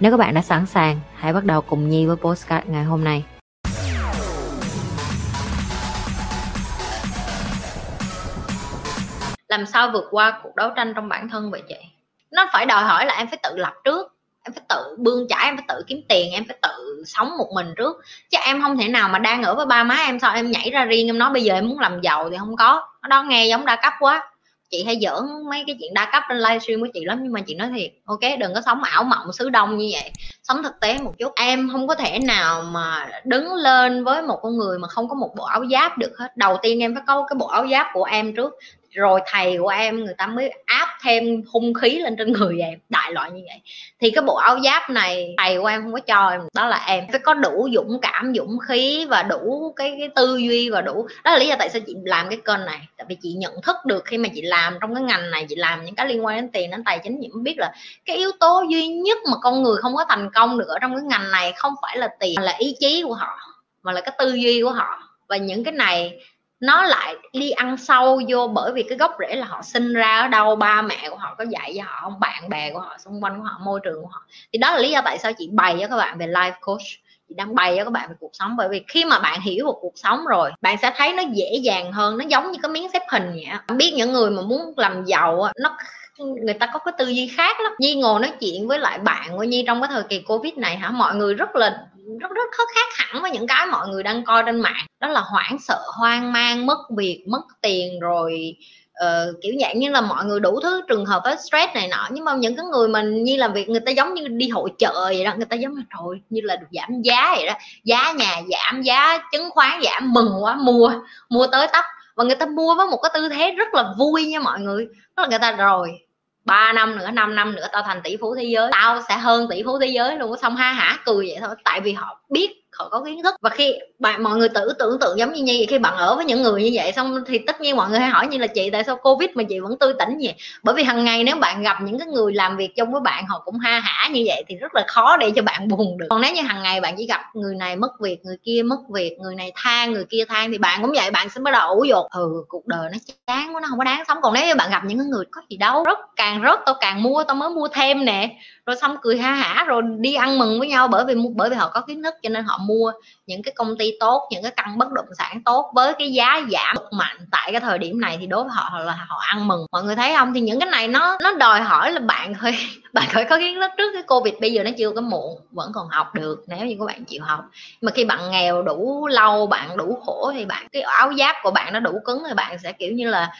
Nếu các bạn đã sẵn sàng, hãy bắt đầu cùng Nhi với postcard ngày hôm nay. làm sao vượt qua cuộc đấu tranh trong bản thân vậy chị? Nó phải đòi hỏi là em phải tự lập trước em phải tự bươn chải em phải tự kiếm tiền em phải tự sống một mình trước. Chứ em không thể nào mà đang ở với ba má em sao em nhảy ra riêng em nói bây giờ em muốn làm giàu thì không có. Nó đó nghe giống đa cấp quá chị hay giỡn mấy cái chuyện đa cấp trên livestream của chị lắm, nhưng mà chị nói thiệt, ok, đừng có sống ảo mộng xứ đông như vậy. Sống thực tế một chút. Em không có thể nào mà đứng lên với một con người mà không có một bộ áo giáp được hết. Đầu tiên em phải có cái bộ áo giáp của em trước rồi thầy của em người ta mới áp thêm hung khí lên trên người em đại loại như vậy. Thì cái bộ áo giáp này thầy của em không có cho em đó là em phải có đủ dũng cảm dũng khí và đủ cái, cái tư duy và đủ đó là lý do tại sao chị làm cái kênh này. Tại vì chị nhận thức được khi mà chị làm trong cái ngành này chị làm những cái liên quan đến tiền đến tài chính chị mới biết là cái yếu tố duy nhất mà con người không có thành công được ở trong cái ngành này không phải là tiền là ý chí của họ mà là cái tư duy của họ. Và những cái này nó lại đi ăn sâu vô bởi vì cái gốc rễ là họ sinh ra ở đâu, ba mẹ của họ có dạy cho họ không, bạn bè của họ, xung quanh của họ, môi trường của họ. Thì đó là lý do tại sao chị bày cho các bạn về life coach. Chị đang bày cho các bạn về cuộc sống bởi vì khi mà bạn hiểu một cuộc sống rồi, bạn sẽ thấy nó dễ dàng hơn, nó giống như cái miếng xếp hình vậy bạn biết những người mà muốn làm giàu nó người ta có cái tư duy khác lắm. Nhi ngồi nói chuyện với lại bạn của Nhi trong cái thời kỳ Covid này hả? Mọi người rất là rất rất khó khác hẳn với những cái mọi người đang coi trên mạng. Đó là hoảng sợ hoang mang mất việc mất tiền rồi uh, kiểu dạng như là mọi người đủ thứ trường hợp với stress này nọ. Nhưng mà những cái người mình như làm việc người ta giống như đi hội chợ vậy đó người ta giống như rồi như là được giảm giá vậy đó. Giá nhà giảm giá chứng khoán giảm mừng quá mua mua tới tấp. Và người ta mua với một cái tư thế rất là vui nha mọi người. Tức là người ta rồi 3 năm nữa 5 năm nữa tao thành tỷ phú thế giới. Tao sẽ hơn tỷ phú thế giới luôn. Xong ha hả? Cười vậy thôi. Tại vì họ biết họ có kiến thức. Và khi bạn, mọi người tự tưởng tượng giống như vậy, khi bạn ở với những người như vậy xong thì tất nhiên mọi người hay hỏi như là chị, tại sao covid mà chị vẫn tươi tỉnh vậy bởi vì hàng ngày nếu bạn gặp những cái người làm việc chung với bạn, họ cũng ha hả như vậy thì rất là khó để cho bạn buồn được. Còn nếu như hàng ngày bạn chỉ gặp người này mất việc, người kia mất việc, người này than người kia than thì bạn cũng vậy, bạn sẽ bắt đầu ủ dột ừ cuộc đời nó chán quá, nó không có đáng sống. Còn nếu như bạn gặp những người có gì đâu, rất càng rớt tao càng mua, tao mới mua thêm nè. Rồi xong cười ha hả, rồi đi ăn mừng với nhau bởi vì bởi vì họ có kiến thức cho nên họ mua những cái công ty tốt, những cái căn bất động sản tốt với cái giá giảm mạnh tại cái thời điểm này thì đối với họ là họ ăn mừng. Mọi người thấy không? Thì những cái này nó nó đòi hỏi là bạn phải bạn phải có kiến thức trước cái covid, bây giờ nó chưa có muộn, vẫn còn học được, nếu như các bạn chịu học. Mà khi bạn nghèo đủ lâu, bạn đủ khổ thì bạn, cái áo giáp của bạn nó đủ cứng thì bạn sẽ, kiểu như là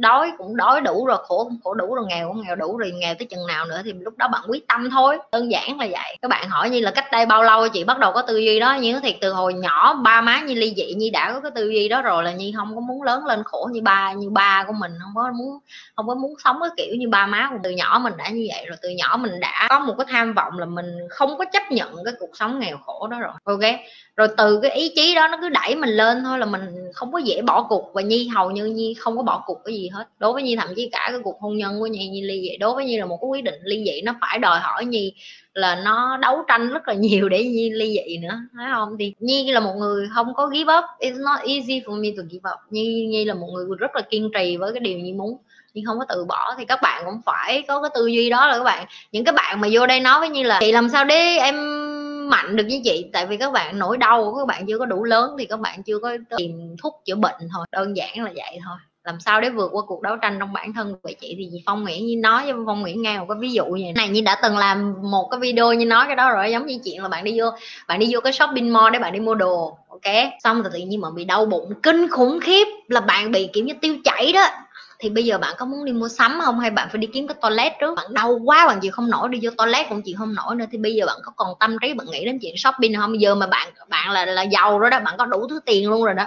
đói cũng đói đủ rồi, khổ cũng khổ đủ rồi, nghèo cũng nghèo đủ rồi, nghèo tới chừng nào nữa thì lúc đó bạn quyết tâm thôi. Đơn giản là vậy. Các bạn hỏi như là cách đây bao lâu, chị bắt đầu có tư duy đó. Như thiệt từ hồi nhỏ ba má như ly dị như đã có cái tư duy đó rồi là như không có muốn lớn lên khổ như ba như ba của mình, không có muốn, không có muốn sống cái kiểu như ba má của từ nhỏ mình đã như vậy rồi, từ nhỏ mình đã có một cái tham vọng là mình không có chấp nhận cái cuộc sống nghèo khổ đó rồi. Ok? Rồi từ cái ý chí đó nó cứ đẩy mình lên thôi là mình không có dễ bỏ cuộc. Và nhi, hầu như nhi không có bỏ cuộc cái gì hết. Đối với nhi, thậm chí cả cái cuộc hôn nhân của nhi nhi ly dị. Đối với nhi là một cái quyết định ly dị. Nó phải đòi hỏi nhi là nó đấu tranh rất là nhiều để nhi ly dị nữa thấy không? Thì nhi là một người không có give up. It's not easy for me to give up. Nhi nhi là một người rất là kiên trì với cái điều nhi muốn. Nhưng không có từ bỏ thì các bạn cũng phải có cái tư duy đó là các bạn. Những cái bạn mà vô đây nói với nhi là chị làm sao để em mạnh được với chị tại vì các bạn nỗi đau của các bạn chưa có đủ lớn thì các bạn chưa có tìm thuốc chữa bệnh thôi, đơn giản là vậy thôi. Làm sao để vượt qua cuộc đấu tranh trong bản thân của chị? Thì phong nguyễn như nói với phong nguyễn nghe một cái ví dụ như này như đã từng làm một cái video như nói cái đó rồi, giống như chuyện là bạn đi vô, bạn đi vô cái shopping mall để bạn đi mua đồ, ok? Xong rồi tự nhiên mà bị đau bụng, kinh khủng khiếp, là bạn bị kiểu như tiêu chảy đó thì bây giờ bạn có muốn đi mua sắm không? Hay bạn phải đi kiếm cái toilet trước? Bạn đau quá, bạn chịu không nổi, đi vô toilet cũng chịu không nổi nữa. Thì bây giờ bạn có còn tâm trí bạn nghĩ đến chuyện shopping không? Bây giờ mà bạn bạn là là giàu rồi đó, bạn có đủ thứ tiền luôn rồi đó.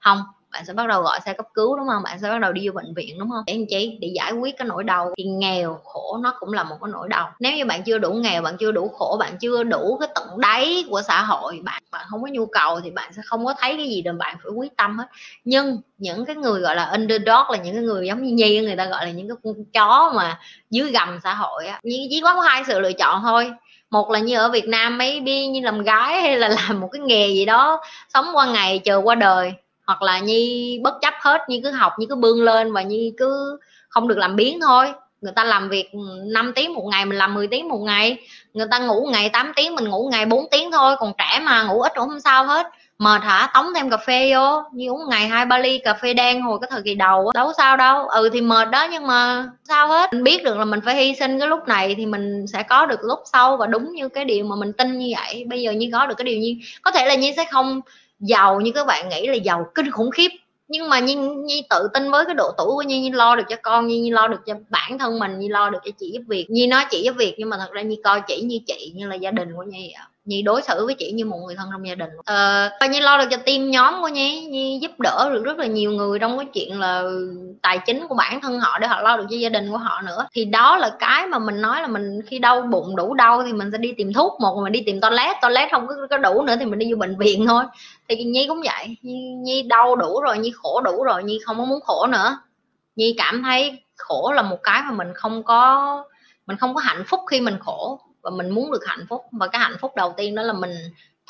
Không bạn sẽ bắt đầu gọi xe cấp cứu, đúng không? Bạn sẽ bắt đầu đi vô bệnh viện, đúng không? Để anh chị để giải quyết cái nỗi đau. Thì nghèo, khổ nó cũng là một cái nỗi đau. Nếu như bạn chưa đủ nghèo, bạn chưa đủ khổ, bạn chưa đủ cái tận đáy của xã hội, bạn bạn không có nhu cầu thì bạn sẽ không có thấy cái gì đâu bạn phải quyết tâm hết. Nhưng những cái người gọi là underdog, là những cái người giống như nhi, người ta gọi là những cái con chó mà dưới gầm xã hội á, chỉ có hai sự lựa chọn thôi. Một là như ở Việt Nam, mấy đi như làm gái hay là làm một cái nghề gì đó, sống qua ngày, chờ qua đời hoặc là nhi bất chấp hết như cứ học như cứ bươn lên và như cứ không được làm biến thôi. Người ta làm việc 5 tiếng một ngày mình làm 10 tiếng một ngày. Người ta ngủ ngày 8 tiếng mình ngủ ngày 4 tiếng thôi, còn trẻ mà ngủ ít cũng không sao hết. Mệt hả? Tống thêm cà phê vô. Như uống ngày hai ba ly cà phê đen hồi cái thời kỳ đầu đâu sao đâu. Ừ thì mệt đó nhưng mà sao hết. Mình biết được là mình phải hy sinh cái lúc này thì mình sẽ có được lúc sau và đúng như cái điều mà mình tin như vậy. Bây giờ như có được cái điều như có thể là như sẽ không giàu như các bạn nghĩ là giàu kinh khủng khiếp. Nhưng mà nhi, nhi tự tin với cái độ tuổi của nhi, nhi lo được cho con nhi, nhi lo được cho bản thân mình nhi lo được cho chị giúp việc. Nhi nói chị giúp việc nhưng mà thật ra nhi coi chị như chị như là gia đình của nhi vậy Nhi đối xử với chị như một người thân trong gia đình. Ờ, và Nhi lo được cho team nhóm của Nhi. Nhi giúp đỡ được rất là nhiều người trong cái chuyện là tài chính của bản thân họ để họ lo được cho gia đình của họ nữa. Thì đó là cái mà mình nói là mình khi đau bụng đủ đau thì mình sẽ đi tìm thuốc. Một mình đi tìm toilet. Toilet không có, có đủ nữa thì mình đi vô bệnh viện thôi. Thì Nhi cũng vậy. Nhi, Nhi đau đủ rồi Nhi khổ đủ rồi Nhi không có muốn khổ nữa. Nhi cảm thấy khổ là một cái mà mình không có mình không có hạnh phúc khi mình khổ và mình muốn được hạnh phúc. Và cái hạnh phúc đầu tiên đó là mình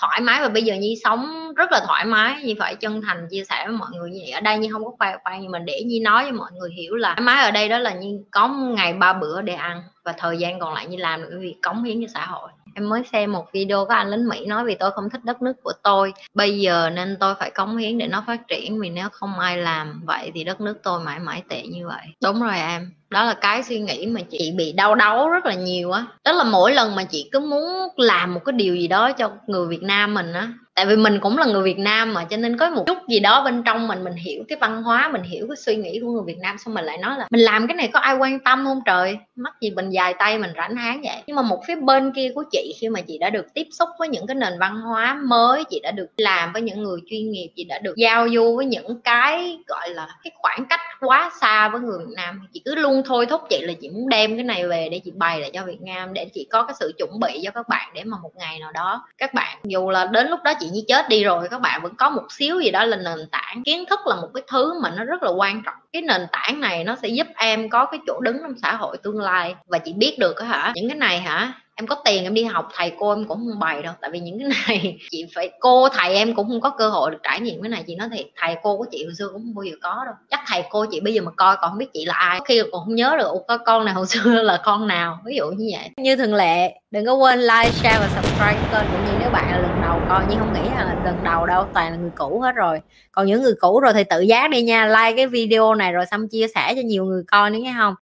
thoải mái. Và bây giờ nhi sống rất là thoải mái. Như phải chân thành chia sẻ với mọi người như vậy. Ở đây nhi không có khoe khoang nhưng mà để nhi nói cho mọi người hiểu là thoải mái ở đây đó là nhi có ngày ba bữa để ăn. Và thời gian còn lại nhi làm được cái việc cống hiến cho xã hội em mới xem một video có anh lính mỹ nói vì tôi không thích đất nước của tôi. Bây giờ nên tôi phải cống hiến để nó phát triển, vì nếu không ai làm vậy thì đất nước tôi mãi mãi tệ như vậy. Đúng rồi em. Đó là cái suy nghĩ mà chị bị đau đớn rất là nhiều á. Đó. đó là mỗi lần mà chị cứ muốn làm một cái điều gì đó cho người việt nam mình á tại vì mình cũng là người Việt Nam mà, cho nên có một chút gì đó bên trong mình mình hiểu cái văn hóa, mình hiểu cái suy nghĩ của người Việt Nam, xong mình lại nói là mình làm cái này có ai quan tâm không trời? Mắc gì mình dài tay mình rảnh háng vậy? Nhưng mà một phía bên kia của chị, khi mà chị đã được tiếp xúc với những cái nền văn hóa mới, chị đã được làm với những người chuyên nghiệp, chị đã được giao du với những cái, gọi là, cái khoảng cách quá xa với người Việt Nam, chị cứ luôn thôi thúc chị là chị muốn đem cái này về để chị bày lại cho Việt Nam, để chị có cái sự chuẩn bị cho các bạn để mà một ngày nào đó các bạn dù là đến lúc đó chị chị như chết đi rồi, các bạn vẫn có một xíu gì đó là nền tảng, kiến thức là một cái thứ mà nó rất là quan trọng. Cái nền tảng này nó sẽ giúp em có cái chỗ đứng trong xã hội tương lai. Và chị biết được hả, những cái này hả, em có tiền em đi học, thầy cô em cũng không bày đâu. Tại vì những cái này chị phải, cô, thầy em cũng không có cơ hội được trải nghiệm cái này. Chị nói thiệt, thầy cô của chị hồi xưa cũng không bao giờ có đâu. Chắc thầy cô chị bây giờ mà coi còn không biết chị là ai. Khi còn không nhớ được có con nào hồi xưa là con nào. Ví dụ như vậy. Như thường lệ, đừng có quên like, share và subscribe kênh cũng như nếu bạn là lần coi nhưng không nghĩ là lần đầu đâu, toàn là người cũ hết rồi. Còn những người cũ rồi thì tự giác đi nha, like cái video này rồi xong chia sẻ cho nhiều người coi nữa nghe không?